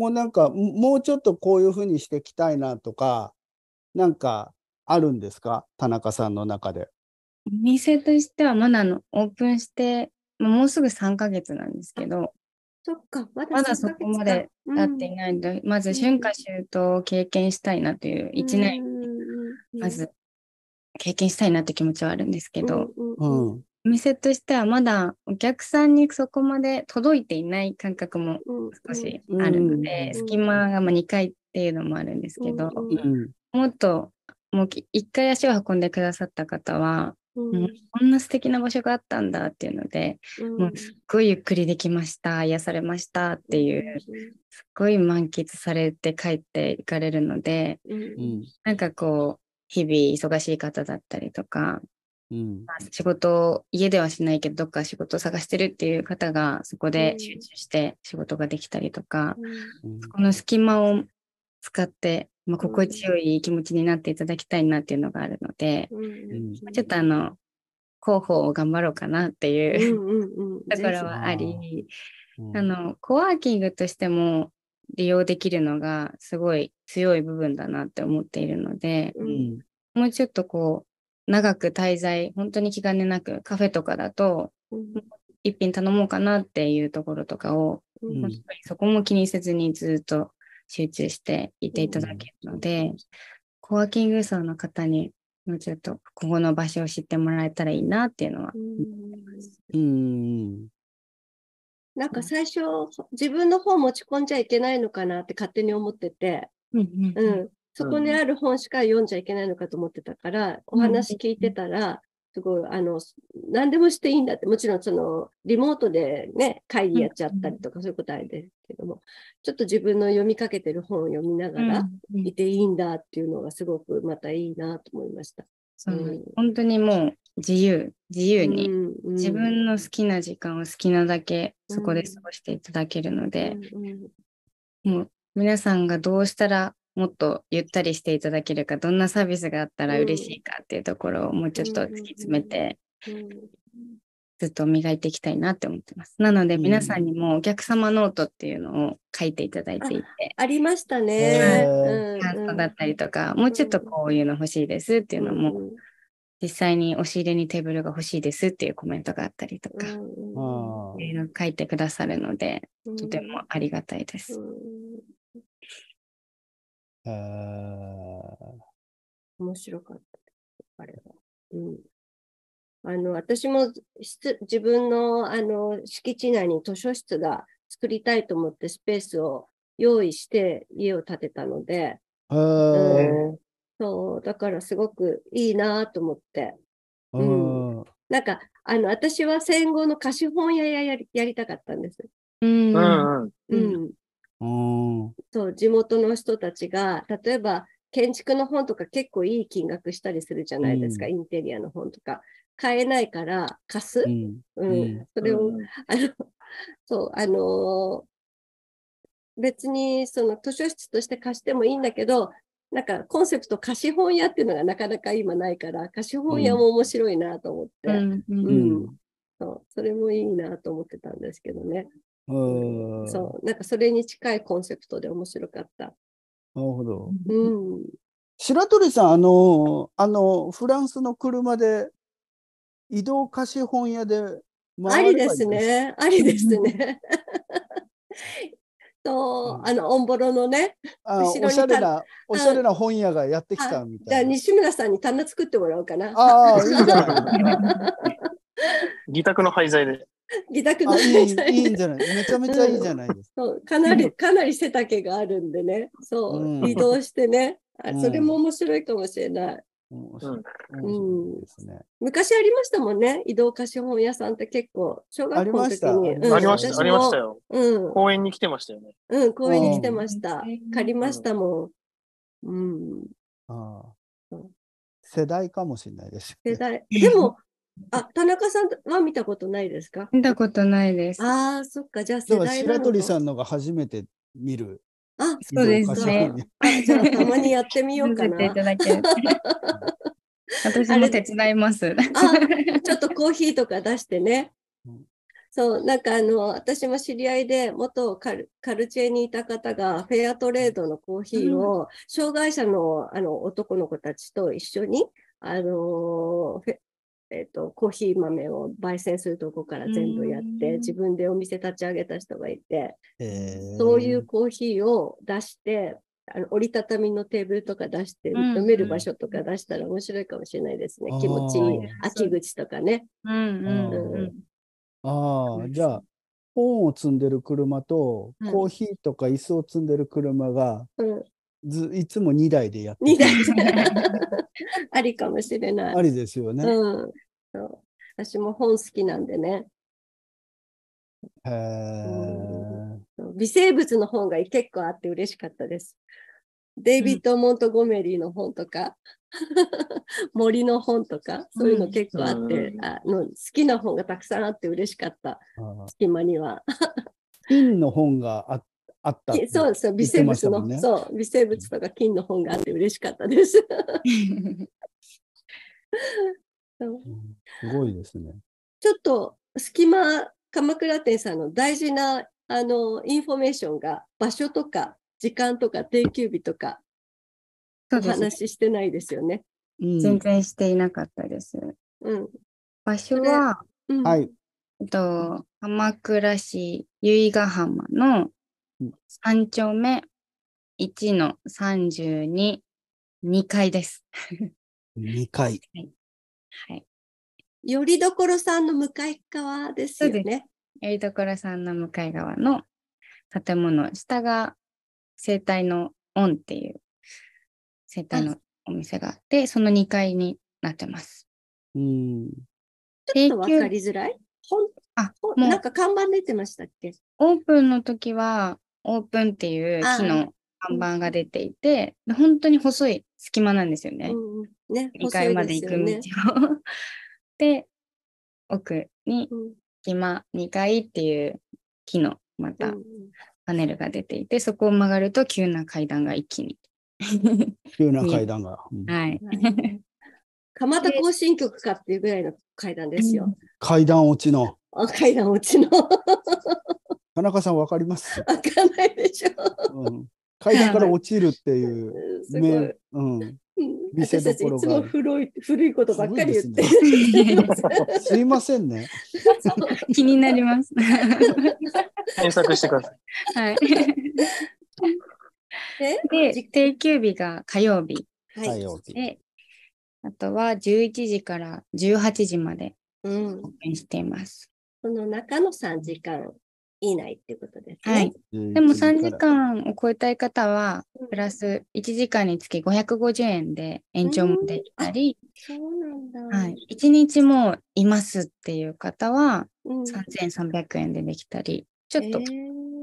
後なんかもうちょっとこういうふうにしていきたいなとかなんかあるんですか？田中さんの中で。お店としてはまだのオープンしてもうすぐ3ヶ月なんですけどそっかまだまだそこまで経っていないので、うん、まず春夏秋冬を経験したいなという1年、まず経験したいなって気持ちはあるんですけど、うん、お店としてはまだお客さんにそこまで届いていない感覚も少しあるので、隙間がま2回っていうのもあるんですけど、もっともう1回足を運んでくださった方は、うん、こんな素敵な場所があったんだっていうので、うん、もうすっごいゆっくりできました癒されましたっていう、すっごい満喫されて帰っていかれるので、うん、なんかこう日々忙しい方だったりとか、うん、仕事家ではしないけどどっか仕事を探してるっていう方がそこで集中して仕事ができたりとか、うん、そこの隙間を使って、まあ、心地よい気持ちになっていただきたいなっていうのがあるので、うん、ちょっとあの広報を頑張ろうかなっていう ところはあり、あのコワーキングとしても利用できるのがすごい強い部分だなって思っているので、もうちょっとこう長く滞在、本当に気兼ねなく、カフェとかだと、一品頼もうかなっていうところとかを、うん、そこも気にせずにずっと集中していていただけるので、うん、コワーキング層の方にもうちょっとここの場所を知ってもらえたらいいなっていうのはうん。なんか最初、自分の方持ち込んじゃいけないのかなって勝手に思ってて、うん、うん、そこにある本しか読んじゃいけないのかと思ってたから、お話聞いてたら、すごい、あの、何でもしていいんだって、もちろんその、リモートでね、会議やっちゃったりとか、そういうことあれですけども、ちょっと自分の読みかけてる本を読みながらいていいんだっていうのがすごくまたいいなと思いました。うん、本当にもう自由、自由に、自分の好きな時間を好きなだけそこで過ごしていただけるので、もう皆さんがどうしたらもっとゆったりしていただけるか、どんなサービスがあったら嬉しいかっていうところをもうちょっと突き詰めて、ずっと磨いていきたいなって思ってます。なので皆さんにもお客様ノートっていうのを書いていただいていて。ありましたね。感想だったりとか、もうちょっとこういうの欲しいですっていうのも、実際に押し入れにテーブルが欲しいですっていうコメントがあったりとか、ういうの書いてくださるので、とてもありがたいです。えー、面白かった、あれは。うん。あの、私も自分のあの敷地内に図書室が作りたいと思ってスペースを用意して家を建てたので、うん、そう、だからすごくいいなと思って。うん、なんか、あの、私は戦後の貸本屋やりやりたかったんです。うん。うん。うんそう地元の人たちが例えば建築の本とか結構いい金額したりするじゃないですか、うん、インテリアの本とか。買えないから貸す、うん、うん、それを、あのそうあのー、別にその図書室として貸してもいいんだけどなんかコンセプト貸本屋っていうのがなかなか今ないから貸本屋も面白いなと思って、うん。そうそれもいいなと思ってたんですけどね。そう、なんかそれに近いコンセプトで面白かった。なるほど。うん。白鳥さん、あの、あの、フランスの車で移動貸本屋でありですね。ありですね。と、あの、オンボロのね、後ろにおしゃれな、おしゃれな本屋がやってきたみたいな。じゃあ、西村さんに棚作ってもらおうかな。ああ、いいじゃない。自宅の廃材で。自宅のいいいいんじゃない？めちゃめちゃいいじゃない？ですか。そうかなり、かなり背丈があるんでね、そう、うん、移動してね、あ、それも面白いかもしれない。昔ありましたもんね、移動貸本屋さんって結構、小学校の時に。ありました、ありましたよ。うん。公園に来てましたよね。うん、公園に来てました。借りましたもん。うん。ああ。世代かもしれないです、世代。でも、あ、田中さんは見たことないですか？見たことないです。ああ、そっか、じゃあ世代白鳥さんのが初めて見る。あ、そうですね。じゃあたまにやってみようかな。私も手伝います。あ、ちょっとコーヒーとか出してね。そう、なんかあの、私も知り合いで、元カルカルチェにいた方が、フェアトレードのコーヒーを、障害者のあの男の子たちと一緒に、あのえーと、コーヒー豆を焙煎するとこから全部やって、自分でお店立ち上げた人がいて、そういうコーヒーを出して、あの折りたたみのテーブルとか出して、飲める場所とか出したら面白いかもしれないですね。気持ちいい秋口とかね。ああ、じゃあ、本を積んでる車と、コーヒーとか椅子を積んでる車が、ずいつも2台でやって2台 ありかもしれない。ありですよね。うん、そう私も本好きなんでね。へえ、微生物の本が結構あって嬉しかったです。デイビッド・モントゴメリーの本とか、森の本とか、そういうの結構あって、うん、あの好きな本がたくさんあって嬉しかった、隙間には。金の本がああったそうそう、微生物の、ね、そう、微生物とか金の本があって嬉しかったです。すごいですね。ちょっとすきま鎌倉店さんの大事なあのインフォメーションが場所とか時間とか定休日とかお話ししてないですよね。全然していなかったです。うん、場所は、はい。と鎌倉市由比ヶ浜の3丁目1の32、2階です。2階。はい。はい。よりどころさんの向かい側ですよね。よりどころさんの向かい側の建物、下が生態のオンっていう生態のお店があって、その2階になってます。うん。ちょっとわかりづらい？あ、もうなんか看板出てましたっけ？オープンの時は、オープンっていう木の看板が出ていて、本当に細い隙間なんですよね。うん、ね2階まで行く道を。で、奥に隙間2階っていう木のまたパネルが出ていて、そこを曲がると急な階段が一気に。急な階段が。はい。蒲田行進曲かっていうぐらいの階段ですよ。階段落ちの。あ階段落ちの。田中さんわかります？わかんないでしょ。うん、階段から落ちるっていう、ね、うん、見せどころが。いつも古い古いことばっかり言って。すいませんね。気になります。検索してください。はい。で、定休日が火曜日。火曜日。で、あとは11時から18時までオープンしています。その中の3時間以内ってことですね。はい。でも3時間を超えたい方は、プラス1時間につき550円で延長もできたり、そうなんだ。はい。1日もいますっていう方は、3300円でできたり、ちょっと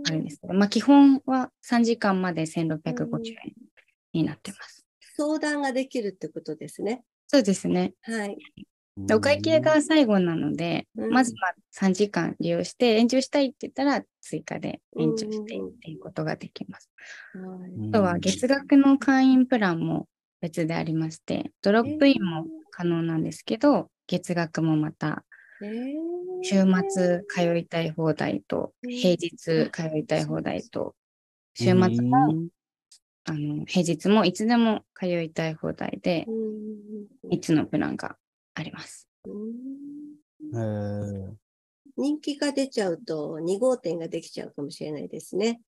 あるんですけど、まあ基本は3時間まで1650円になってます。相談ができるってことですね。そうですね。はい。お会計が最後なので、うん、まずは3時間利用して延長したいって言ったら追加で延長してっていうことができます。あとは月額の会員プランも別でありまして、ドロップインも可能なんですけど、月額もまた週末通いたい放題と、平日通いたい放題と、週末も、あの平日もいつでも通いたい放題で、3つのプランがあります。えー、人気が出ちゃうと2号店ができちゃうかもしれないですね。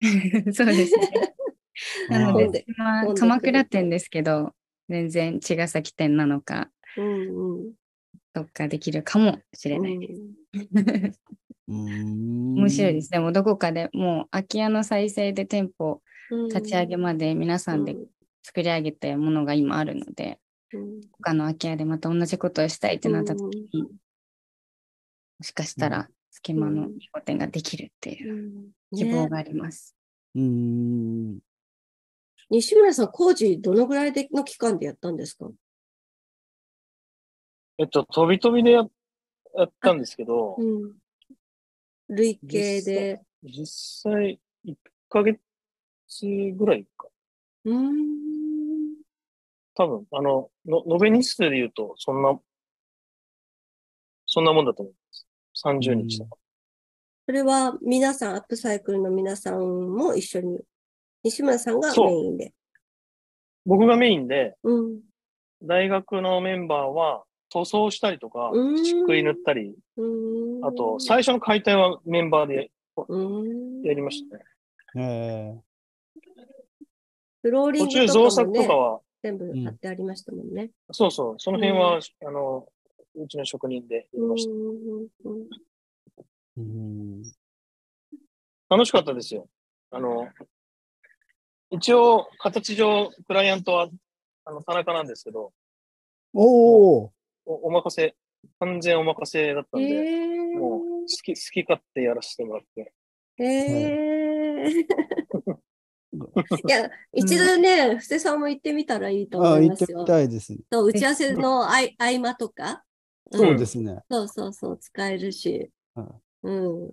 そうですね。なので、まあ、鎌倉店ですけど、全然茅ヶ崎店なのか、うんうん、どっかできるかもしれないです。面白いです。でもどこかでもう空き家の再生で店舗立ち上げまで皆さんで作り上げたものが今あるので、他の空き家でまた同じことをしたいってなった時に、もしかしたら隙間の拠点ができるっていう希望があります。うん、ね、西村さん、工事どのぐらいでの期間でやったんですか？えっと、飛び飛びでやったんですけど、うん、累計で。実際、1ヶ月ぐらいか。うん多分、あの、の、延べ日数で言うと、そんな、そんなもんだと思います。30日とか。それは皆さん、アップサイクルの皆さんも一緒に、西村さんがメインで。僕がメインで、うん、大学のメンバーは塗装したりとか、漆喰塗ったり、あと、最初の解体はメンバーでやりましたね。フローリングとか、ね、途中造作とかは全部貼ってありましたもんね。うん、そうそう、その辺は、あの、うちの職人でやりました。楽しかったですよ。あの、一応、形上、クライアントは、あの、田中なんですけど、おおお任せ、完全お任せだったんで、えー、もう、好き、好き勝手やらせてもらって。ええー。いや、一度ね、布施さんも行ってみたらいいと思いますよ。あ行ってみたいですね。そう、打ち合わせの合間とか？そうですね。そうそうそう、使えるし。うん。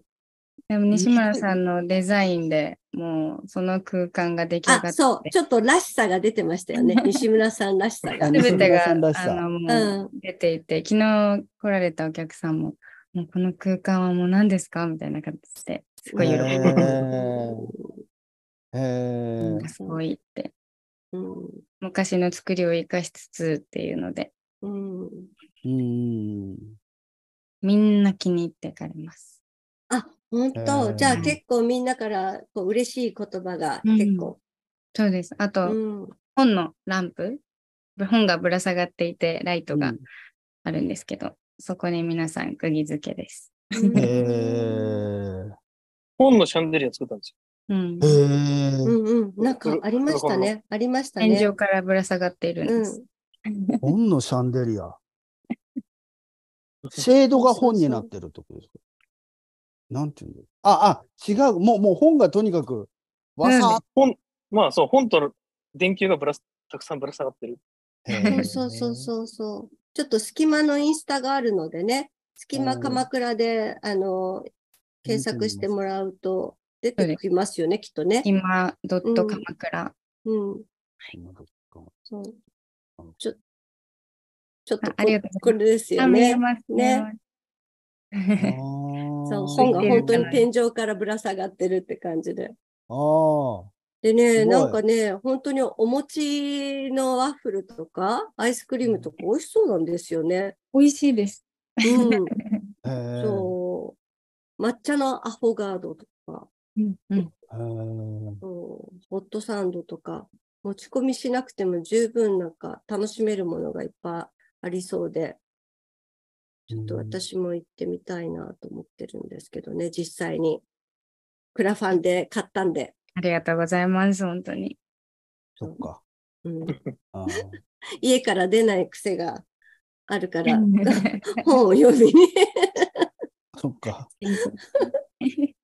でも西村さんのデザインでもうその空間が出来上がってそう、ちょっとらしさが出てましたよね。西村さんらしさが。すべてがあのもう出ていて、昨日来られたお客さんも、もうこの空間はもう何ですか？みたいな形ですごい喜んで。へえ。すごいって、うん。昔の作りを生かしつつっていうので。うん。うんみんな気に入ってかれます。あ、本当、じゃあ結構みんなからこう嬉しい言葉が結構。うん、そうです。あと、うん、本のランプ、本がぶら下がっていて、ライトがあるんですけど、うん、そこに皆さん釘付けです。へー本のシャンデリア作ったんですよ。うん。へうんうん。なんかありましたね。ありましたね。天井からぶら下がっているんです。本のシャンデリア。シェードが本になってるってことですか？なんていうんだあ、あ、違う。もう、もう本がとにかく、わさ、本、まあそう、本と電球がぶらたくさんぶら下がってる。そうそうそうそう。ちょっと隙間のインスタがあるのでね、隙間鎌倉で、あの、検索してもらうと出てきますよね、きっとね。今、ドット鎌倉。うん。はい。そう。ちょちょっとありがとうこれですよね。ね。そう、本が本当に天井からぶら下がってるって感じで。あでね、なんかね、本当にお餅のワッフルとか、アイスクリームとか美味しそうなんですよね。美味しいです。うん。そう。抹茶のアフォガードとか、うんうん、そうホットサンドとか、持ち込みしなくても十分なんか楽しめるものがいっぱいありそうで、ちょっと私も行ってみたいなと思ってるんですけどね、実際に。クラファンで買ったんで。ありがとうございます、本当に。そっか。うん、家から出ない癖があるから、本を読みにそっか。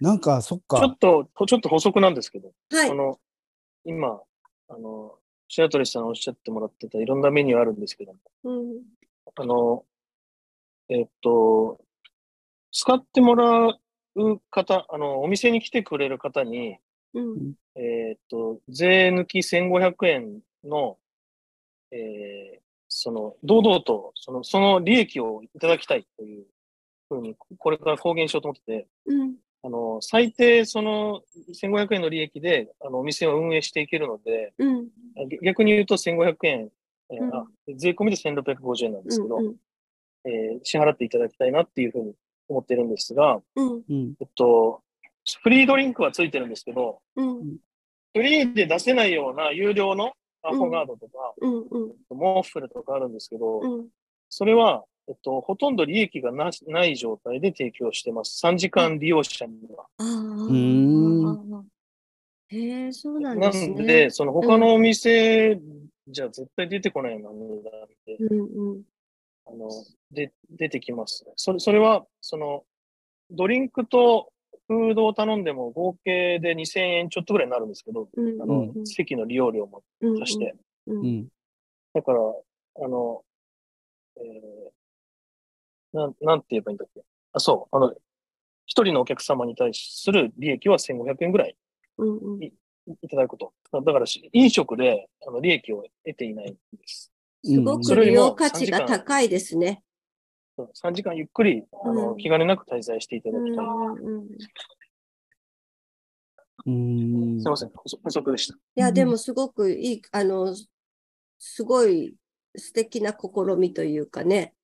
なんか、そっか。ちょっと、ちょっと補足なんですけど、はい、この今、あの、白鳥さんおっしゃってもらってたいろんなメニューあるんですけども、うん、あの、えっと、使ってもらう方、あの、お店に来てくれる方に、うん、えっと、税抜き1500円の、えー、その、堂々と、その、その利益をいただきたいというふうに、これから公言しようと思ってて、うん。あの、最低その1500円の利益で、あの、お店を運営していけるので、うん、逆に言うと1500円、えー、うん、あ税込みで1650円なんですけど、うんうん、えー、支払っていただきたいなっていうふうに思ってるんですが、うん、えっと、フリードリンクはついてるんですけど、うん、フリーで出せないような有料のアフォガードとか、うん。うん、モッフルとかあるんですけど、それは、えっと、ほとんど利益がなない状態で提供してます。3時間利用者には。ああ。へえ、そうなんですね。なんで、その他のお店じゃ絶対出てこないような値段で、うんうん、あので出てきます、ね。それそれは、その、ドリンクとフードを頼んでも合計で2000円ちょっとぐらいになるんですけど、うんうん、あの席の利用料も足して。うんうん、だから、あの、えー、なん、なんて言えばいいんだっけ？あ、そう。あの、一人のお客様に対する利益は1500円ぐらいい,、いただくこと。だから、飲食であの利益を得ていないんです。すごく利用価値が高いですね。3時間ゆっくり、あの、気兼ねなく滞在していただきたい。うん。すみません、補足でした。いや、でもすごくいい、あの、すごい素敵な試みというかね。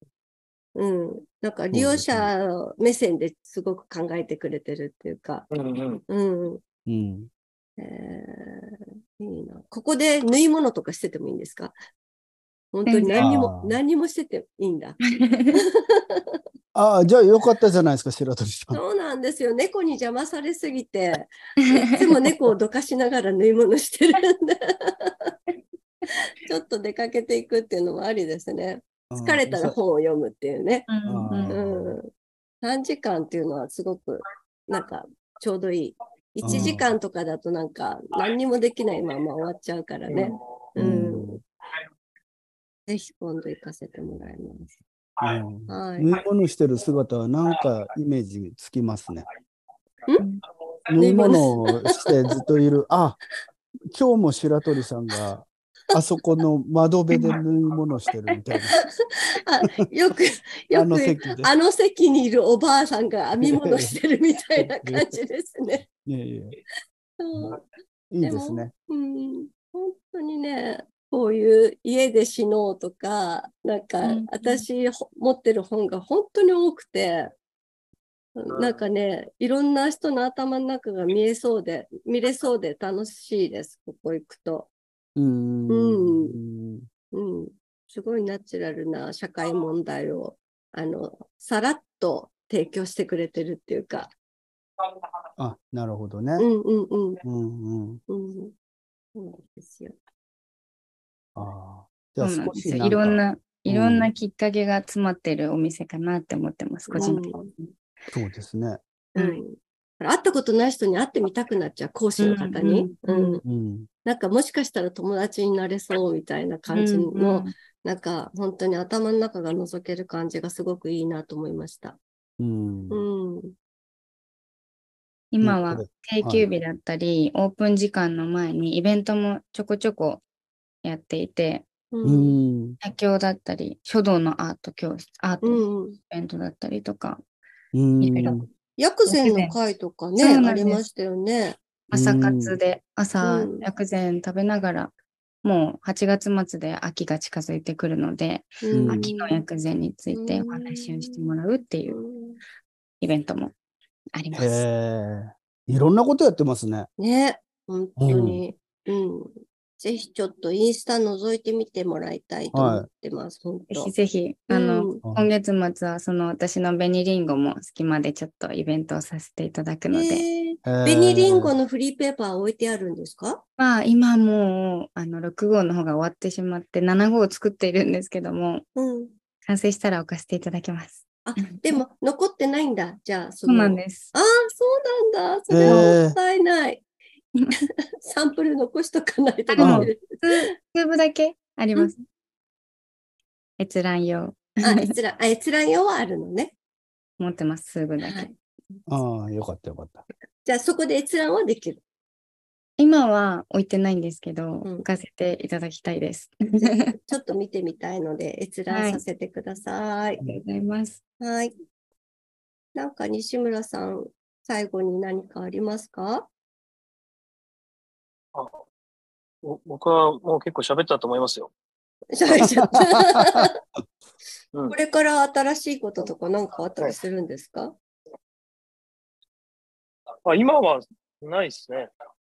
うん。なんか利用者目線ですごく考えてくれてるっていうか。うん。うん。うん。えー、いいな。ここで縫い物とかしててもいいんですか？本当に何にも、何もしてていいんだ。ああ、じゃあよかったじゃないですか、白鳥さん。そうなんですよ。猫に邪魔されすぎて、いつも猫をどかしながら縫い物してるんで。ちょっと出かけていくっていうのもありですね。疲れたら本を読むっていうね。うん、3時間っていうのはすごく、なんか、ちょうどいい。1時間とかだとなんか何にもできないまま終わっちゃうからね。うん。ぜひ今度行かせてもらいます。はい。縫い物してる姿はなんかイメージつきますね。縫い物をしてずっといる。あ、今日も白鳥さんがあそこの窓辺で縫い物してるみたいな。あよく、よくあの席あの席にいるおばあさんが編み物してるみたいな感じですね。いやいやいいですね。うん、本当にね、こういう家で死のうとか、なんか私持ってる本が本当に多くて、なんかね、いろんな人の頭の中が見えそうで、見れそうで楽しいです、ここ行くと。うん。うん。うん。すごいナチュラルな社会問題を、あの、さらっと提供してくれてるっていうか。あ、なるほどね。うんうんうん。うんうん。うん。そうなんですよ。ああ。じゃあ少しいろんな、いろんなきっかけが詰まってるお店かなって思ってます、個人的に。そうですね。うん。会ったことない人に会ってみたくなっちゃう、講師の方に。うん。うん、なんかもしかしたら友達になれそうみたいな感じの、うんうん、なんか本当に頭の中が覗ける感じがすごくいいなと思いました。うん。うん今は定休日だったり、はい、オープン時間の前にイベントもちょこちょこやっていて、うん、写経だったり、書道のアート教室、アートイベントだったりとか、うん、いろいろ。薬膳の会とかね、ありましたよね。朝活で、朝薬膳食べながら、もう8月末で秋が近づいてくるので、うん、秋の薬膳についてお話をしてもらうっていうイベントもあります。いろんなことやってますね。ね、本当に。うん、ぜひちょっとインスタ覗いてみてもらいたいと思ってます。はい、ぜひぜひ、あの、うん、今月末はその私の紅りんごも隙間でちょっとイベントをさせていただくので。紅りんごのフリーペーパー置いてあるんですか？まあ今もうあの6号の方が終わってしまって7号を作っているんですけども、うん、完成したら置かせていただきます。あ、でも残ってないんだ。じゃあそそうなんです。ああ、そうなんだ。それはもったいない。サンプル残しとかないとダメです。ーブだけあります。閲覧用。あ、閲覧、あ、閲覧用はあるのね。持ってます、数分だけ。はい、ああ、よかったよかった。じゃあそこで閲覧はできる。今は置いてないんですけど、うん、置かせていただきたいです。ちょっと見てみたいので、閲覧させてください。はい、ありがとうございます。はい。なんか西村さん、最後に何かありますか？あ僕はもう結構喋ったと思いますよ。喋っちゃった。うん、これから新しいこととか何かあったりするんですか、あ今はないですね。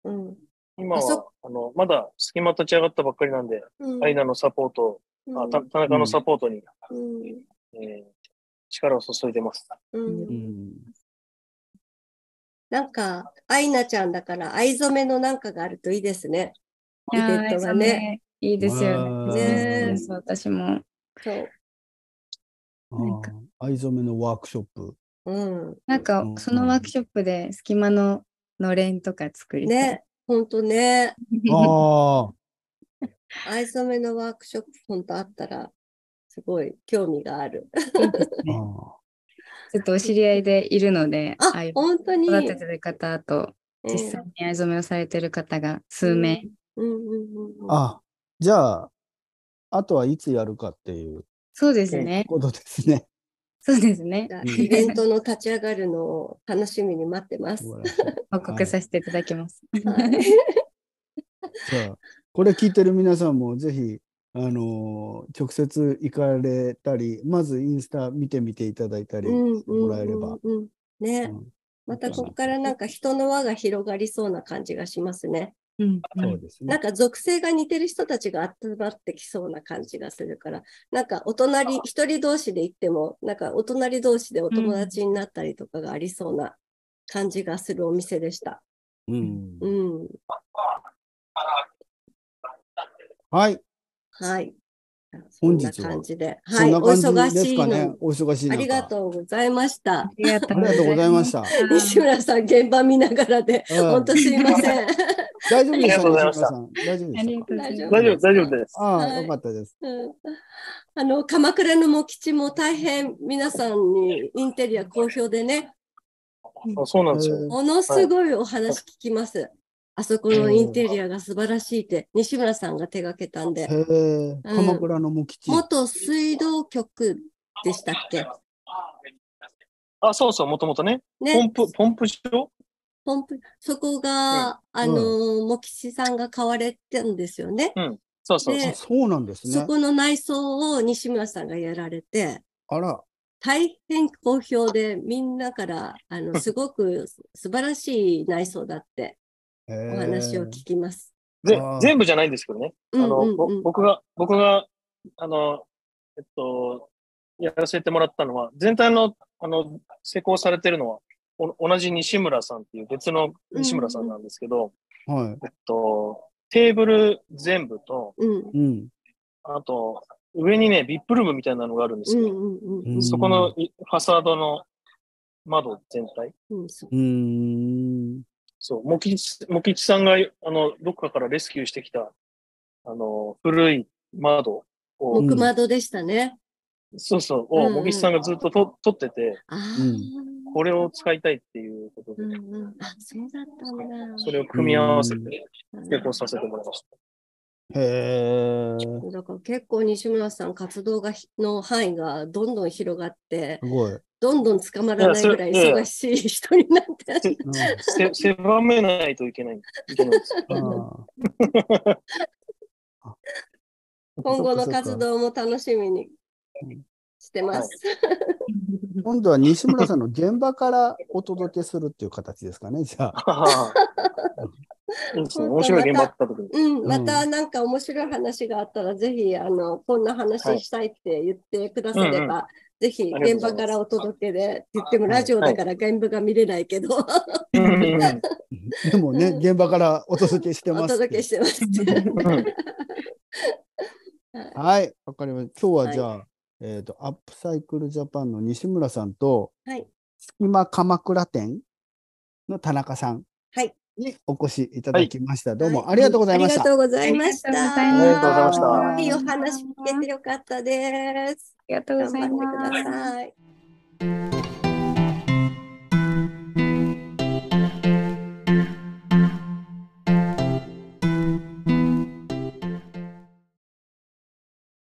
うん、今はあのまだ隙間立ち上がったばっかりなんで、うん、アイナのサポート、うん、あ田中のサポートに、うん。えー、力を注いでます。うんなんか、アイナちゃんだから藍染めのなんかがあるといいですね。イベントがね。いいですよね。ね私も。そう。藍染めのワークショップ。うん。なんか、そのワークショップで隙間ののれんとか作りたい。ね、ほんとね。ああ。藍染めのワークショップ、ほんとあったら、すごい興味がある。いいですね。ちょっとお知り合いでいるので、ああ本当に育ててる方と、実際に藍染めをされてる方が数名。あ、じゃあ、あとはいつやるかっていう。そうですね。ことですね。そうですね。イベントの立ち上がるのを楽しみに待ってます。報告させていただきます。はい、さあ、これ聞いてる皆さんもぜひ、あのー、直接行かれたり、まずインスタ見てみていただいたりもらえれば。ね、うん、またここからなんか人の輪が広がりそうな感じがしますね。うん、そうですね。なんか属性が似てる人たちが集まってきそうな感じがするから、なんかお隣、一人同士で行っても、なんかお隣同士でお友達になったりとかがありそうな感じがするお店でした。うん。うん。はい。はい。本日は。感じで。はい。お忙しいの。お忙しいありがとうございました。ありがとうございました。西村さん、現場見ながらで、本当すいません。大丈夫ですか大丈夫です大丈夫、大丈夫です。ああ、よかったです。あの、鎌倉の茂吉も大変皆さんにインテリア好評でね。あそうなんですよ。ものすごいお話聞きます。あそこのインテリアが素晴らしいって、西村さんが手がけたんで。へえ、鎌倉の茂吉。元水道局でしたっけ？あ、そうそう、もともとね。ねポンプ、ポンプ所ポンプ、そこが、うん、あの、茂吉さんが買われてんですよね。うん。そうそうそう。そうなんですね。そこの内装を西村さんがやられて。あら。大変好評で、みんなから、あの、すごく素晴らしい内装だってお話を聞きます。で全部じゃないんですけどね。あの、僕が、僕が、あの、えっと、やらせてもらったのは、全体の、あの、施工されてるのは、お同じ西村さんっていう別の西村さんなんですけど、うんはい、えっと、テーブル全部と、うん、あと、上にね、ビップルームみたいなのがあるんですよ。そこのファサードの窓全体。うん、そう、もきち、もきちさんが、あの、どっかからレスキューしてきた、あの、古い窓を。木窓でしたね。そうそう、を、もきちさんがずっとと撮ってて、あこれを使いたいっていうことで。うんうん、あ、そうだったんだ。それを組み合わせて、結婚させてもらいました。へえ。だから結構西村さん活動がの範囲がどんどん広がって、すごい。どんどん捕まらないぐらい忙しい人になって。狭めないといけない。いけない今後の活動も楽しみにしてます。今度は西村さんの現場からお届けするっていう形ですかね、じゃあ。面白い現場あった時に。うん、またなんか面白い話があったら、ぜひ、あの、こんな話したいって言ってくだされば、ぜひ現場からお届けで、って言ってもラジオだから現場が見れないけど。でもね、現場からお届けしてます。お届けしてます。はい、わかりました。今日はじゃあ、はい、えっ、ー、と、アップサイクルジャパンの西村さんと、はい、隙間鎌倉店の田中さん。はい。にお越しいただきました。はい、どうもありがとうございました。ありがとうございました。ありがとうございました。いいお話聞けてよかったです。ありがとうございます。頑張ってください。